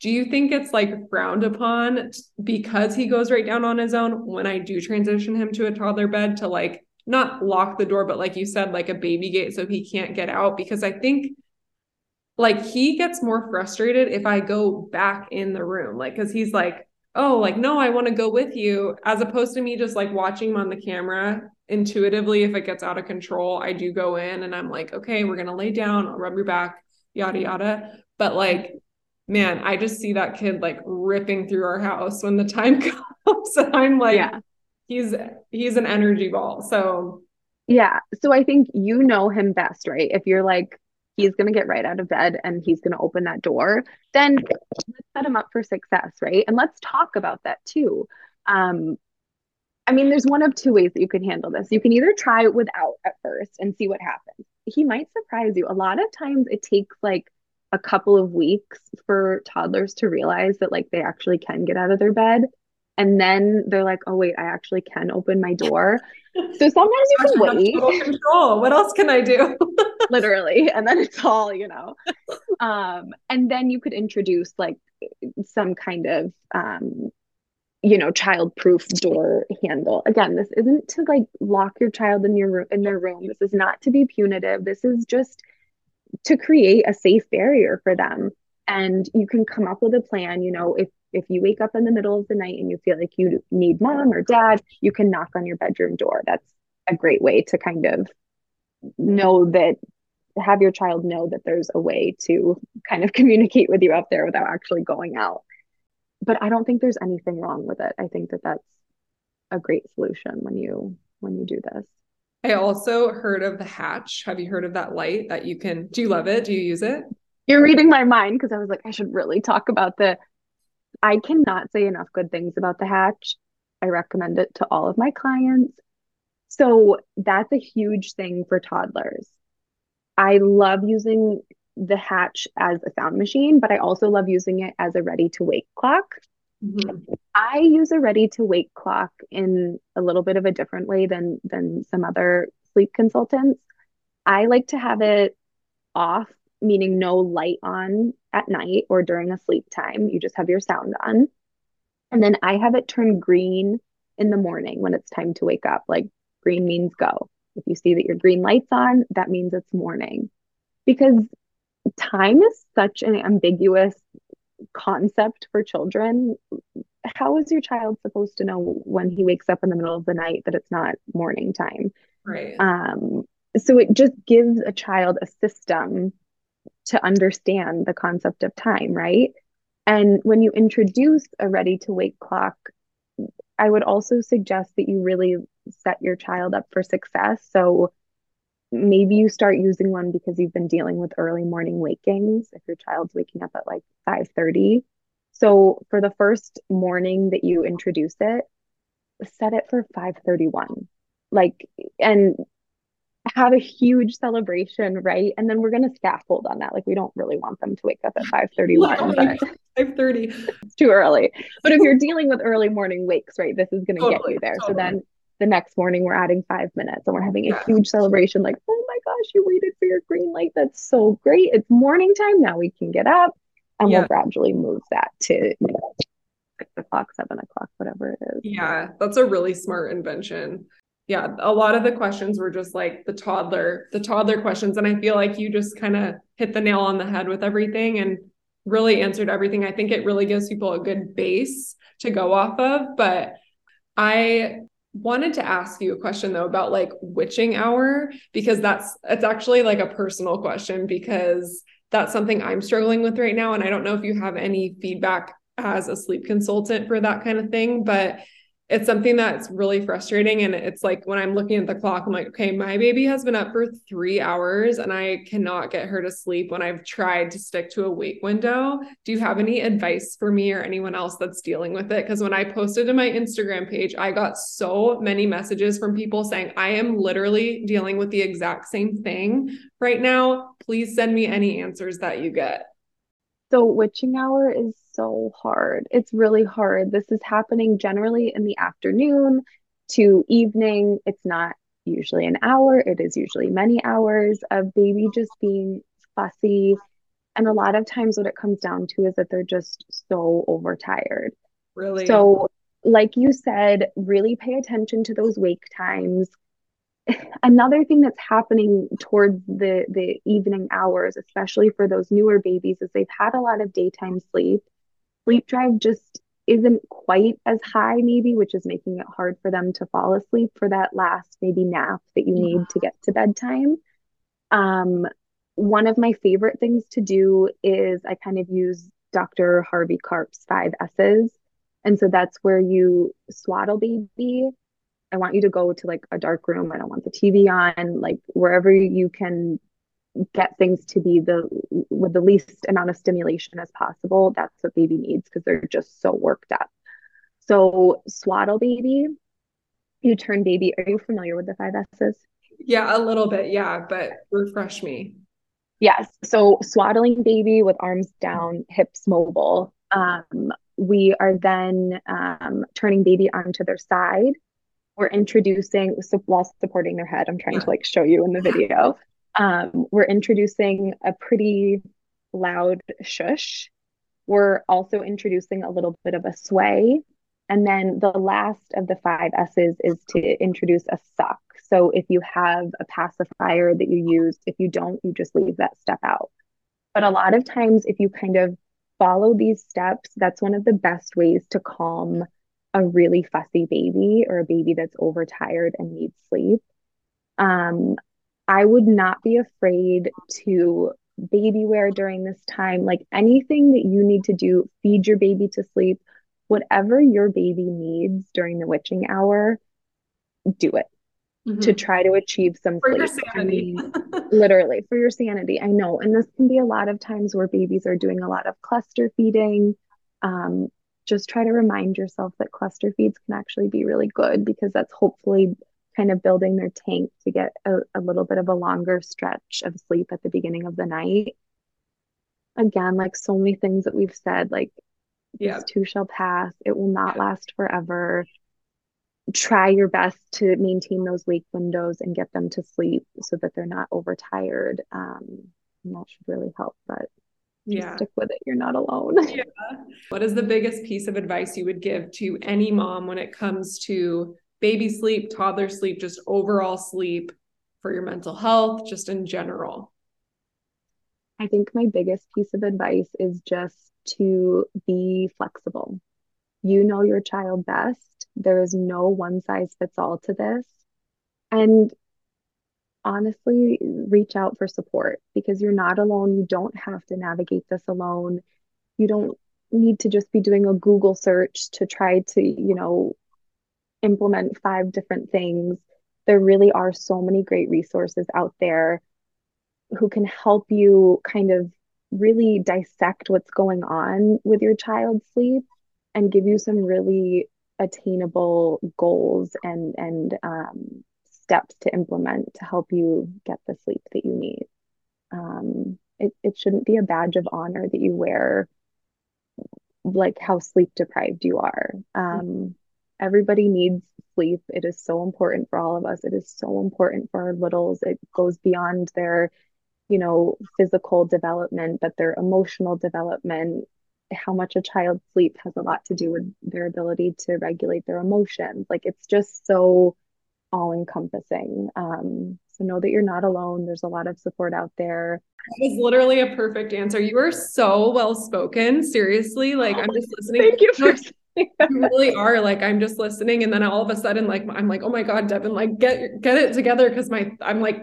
do you think it's like frowned upon because he goes right down on his own when I do transition him to a toddler bed to like not lock the door, but like you said, like a baby gate so he can't get out? Because I think like he gets more frustrated if I go back in the room, like, because he's like, oh, like, no, I want to go with you, as opposed to me just like watching him on the camera intuitively. If it gets out of control, I do go in and I'm like, okay, we're going to lay down, I'll rub your back, yada, yada. But like, man, I just see that kid like ripping through our house when the time comes. and I'm like, yeah. He's he's an energy ball. So yeah. So I think you know him best, right? If you're like, he's going to get right out of bed and he's going to open that door, then let's set him up for success, right? And let's talk about that too. Um, I mean, there's one of two ways that you can handle this. You can either try it without at first and see what happens. He might surprise you. A lot of times it takes like a couple of weeks for toddlers to realize that like they actually can get out of their bed and then they're like oh wait i actually can open my door. So sometimes you can wait. control. What else can i do? Literally. And then it's all you know. Um and then you could introduce like some kind of um you know child proof door handle. Again this isn't to like lock your child in your room in their room. This is not to be punitive. This is just to create a safe barrier for them. And you can come up with a plan you know if if you wake up in the middle of the night and you feel like you need mom or dad you can knock on your bedroom door that's a great way to kind of know that have your child know that there's a way to kind of communicate with you up there without actually going out but i don't think there's anything wrong with it i think that that's a great solution when you when you do this I also heard of the Hatch. Have you heard of that light that you can? Do you love it? Do you use it? You're reading my mind because I was like, I should really talk about the. I cannot say enough good things about the Hatch. I recommend it to all of my clients. So that's a huge thing for toddlers. I love using the Hatch as a sound machine, but I also love using it as a ready to wake clock. Mm-hmm. I use a ready to wake clock in a little bit of a different way than than some other sleep consultants. I like to have it off, meaning no light on at night or during a sleep time. You just have your sound on. And then I have it turn green in the morning when it's time to wake up. Like green means go. If you see that your green light's on, that means it's morning. Because time is such an ambiguous concept for children how is your child supposed to know when he wakes up in the middle of the night that it's not morning time right um so it just gives a child a system to understand the concept of time right? And when you introduce a ready to wake clock i would also suggest that you really set your child up for success. So maybe you start using one because you've been dealing with early morning wakings if your child's waking up at like 5:30 so for the first morning that you introduce it set it for 5:31 like and have a huge celebration right? And then we're going to scaffold on that. Like we don't really want them to wake up at 5:31 but 5:30 it's too early. But if you're dealing with early morning wakes right this is going to totally, get you there. Totally. so then the next morning we're adding five minutes and we're having a huge celebration like oh my gosh you waited for your green light. That's so great. It's morning time. Now we can get up. And yeah. we'll gradually move that to you know, six o'clock seven o'clock whatever it is. Yeah that's a really smart invention yeah a lot of the questions were just like the toddler the toddler questions and i feel like you just kind of hit the nail on the head with everything and really answered everything. I think it really gives people a good base to go off of but i wanted to ask you a question though about like witching hour because that's it's actually like a personal question because that's something I'm struggling with right now and I don't know if you have any feedback as a sleep consultant for that kind of thing but it's something that's really frustrating. And it's like when I'm looking at the clock, I'm like, okay, my baby has been up for three hours and I cannot get her to sleep when I've tried to stick to a wake window. Do you have any advice for me or anyone else that's dealing with it? Because when I posted to my Instagram page, I got so many messages from people saying, I am literally dealing with the exact same thing right now. Please send me any answers that you get. So, witching hour is so hard. It's really hard. This is happening generally in the afternoon to evening. It's not usually an hour, it is usually many hours of baby just being fussy. And a lot of times, what it comes down to is that they're just so overtired. Really? So, like you said, really pay attention to those wake times. Another thing that's happening towards the the evening hours, especially for those newer babies, is they've had a lot of daytime sleep. Sleep drive just isn't quite as high, maybe, which is making it hard for them to fall asleep for that last maybe nap that you need to get to bedtime. Um, one of my favorite things to do is I kind of use Dr. Harvey Karp's five S's. And so that's where you swaddle baby. I want you to go to like a dark room. I don't want the TV on, like wherever you can get things to be the with the least amount of stimulation as possible. That's what baby needs because they're just so worked up. So swaddle baby, you turn baby. Are you familiar with the five S's? Yeah, a little bit. Yeah, but refresh me. Yes. So swaddling baby with arms down, hips mobile. Um, we are then um, turning baby onto their side. We're introducing so while supporting their head. I'm trying to like show you in the video. Um, we're introducing a pretty loud shush. We're also introducing a little bit of a sway. And then the last of the five S's is to introduce a suck. So if you have a pacifier that you use, if you don't, you just leave that step out. But a lot of times, if you kind of follow these steps, that's one of the best ways to calm a really fussy baby or a baby that's overtired and needs sleep. Um, I would not be afraid to baby wear during this time. Like anything that you need to do, feed your baby to sleep, whatever your baby needs during the witching hour, do it mm-hmm. to try to achieve some for sleep. I mean, literally for your sanity. I know. And this can be a lot of times where babies are doing a lot of cluster feeding. Um, just try to remind yourself that cluster feeds can actually be really good because that's hopefully kind of building their tank to get a, a little bit of a longer stretch of sleep at the beginning of the night. Again, like so many things that we've said, like yeah. this too shall pass. It will not last forever. Try your best to maintain those wake windows and get them to sleep so that they're not overtired. Um, and that should really help. But yeah stick with it you're not alone yeah. what is the biggest piece of advice you would give to any mom when it comes to baby sleep, toddler sleep, just overall sleep for your mental health, just in general? I think my biggest piece of advice is just to be flexible. You know your child best. There is no one size fits all to this. And honestly, reach out for support because you're not alone. You don't have to navigate this alone. You don't need to just be doing a Google search to try to, you know, implement five different things. There really are so many great resources out there who can help you kind of really dissect what's going on with your child's sleep and give you some really attainable goals and and um, steps to implement to help you get the sleep that you need. Um, it, it shouldn't be a badge of honor that you wear like how sleep deprived you are. Um, everybody needs sleep. It is so important for all of us. It is so important for our littles. It goes beyond their, you know, physical development, but their emotional development. How much a child sleeps has a lot to do with their ability to regulate their emotions. Like it's just so all encompassing. Um, so know that you're not alone. There's a lot of support out there. That was literally a perfect answer. You are so well spoken. Seriously, like I'm just listening. Thank you for you really are like i'm just listening and then all of a sudden like i'm like oh my god devin like get get it together because my i'm like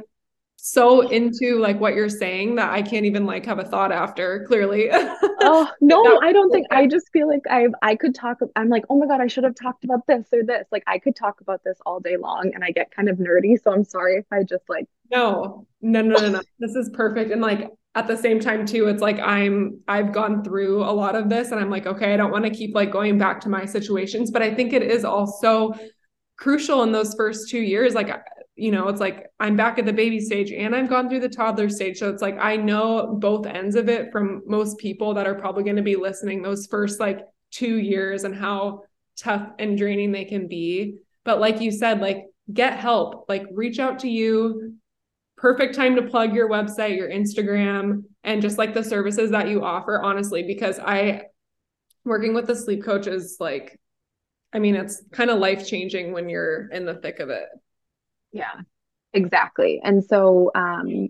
so into like what you're saying that i can't even like have a thought after clearly. Oh no i don't think i just feel like i i could talk i'm like oh my god i should have talked about this or this. Like i could talk about this all day long and i get kind of nerdy so i'm sorry if i just like no no no no no. This is perfect and like at the same time too it's like i'm i've gone through a lot of this and i'm like okay i don't want to keep like going back to my situations. But i think it is also crucial in those first two years like you know it's like i'm back at the baby stage and i've gone through the toddler stage so it's like i know both ends of it from most people that are probably going to be listening those first like two years and how tough and draining they can be but like you said like get help. Like reach out to you. Perfect time to plug your website, your Instagram, and just like the services that you offer, honestly, because I working with the sleep coach is like, I mean, it's kind of life changing when you're in the thick of it. Yeah, exactly. And so, um,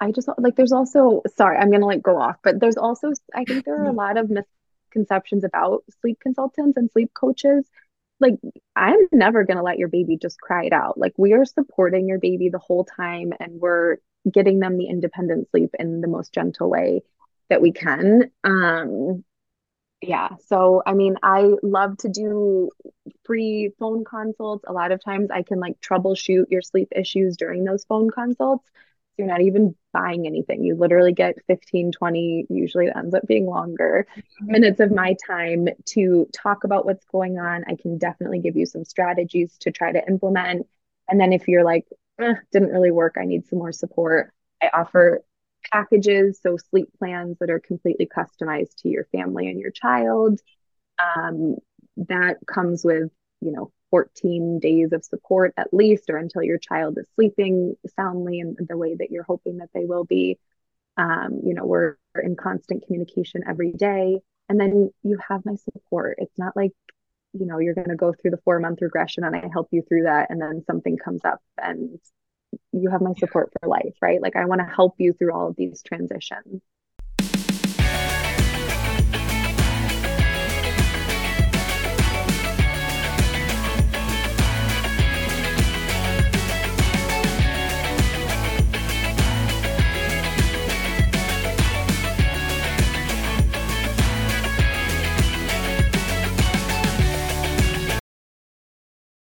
I just like there's also sorry, I'm gonna like go off, but there's also I think there are a lot of misconceptions about sleep consultants and sleep coaches. Like I'm never gonna let your baby just cry it out. Like we are supporting your baby the whole time and we're getting them the independent sleep in the most gentle way that we can. Um yeah, so I mean, I love to do free phone consults. A lot of times I can like troubleshoot your sleep issues during those phone consults. So you're not even buying anything. You literally get 15, 20, usually it ends up being longer minutes of my time to talk about what's going on. I can definitely give you some strategies to try to implement. And then if you're like, eh, didn't really work, I need some more support, I offer packages, so sleep plans that are completely customized to your family and your child. Um, that comes with, you know, 14 days of support at least, or until your child is sleeping soundly in the way that you're hoping that they will be. Um, you know, we're in constant communication every day. And then you have my support. It's not like, you know, you're going to go through the four month regression and I help you through that. And then something comes up and you have my support for life, right? Like I want to help you through all of these transitions.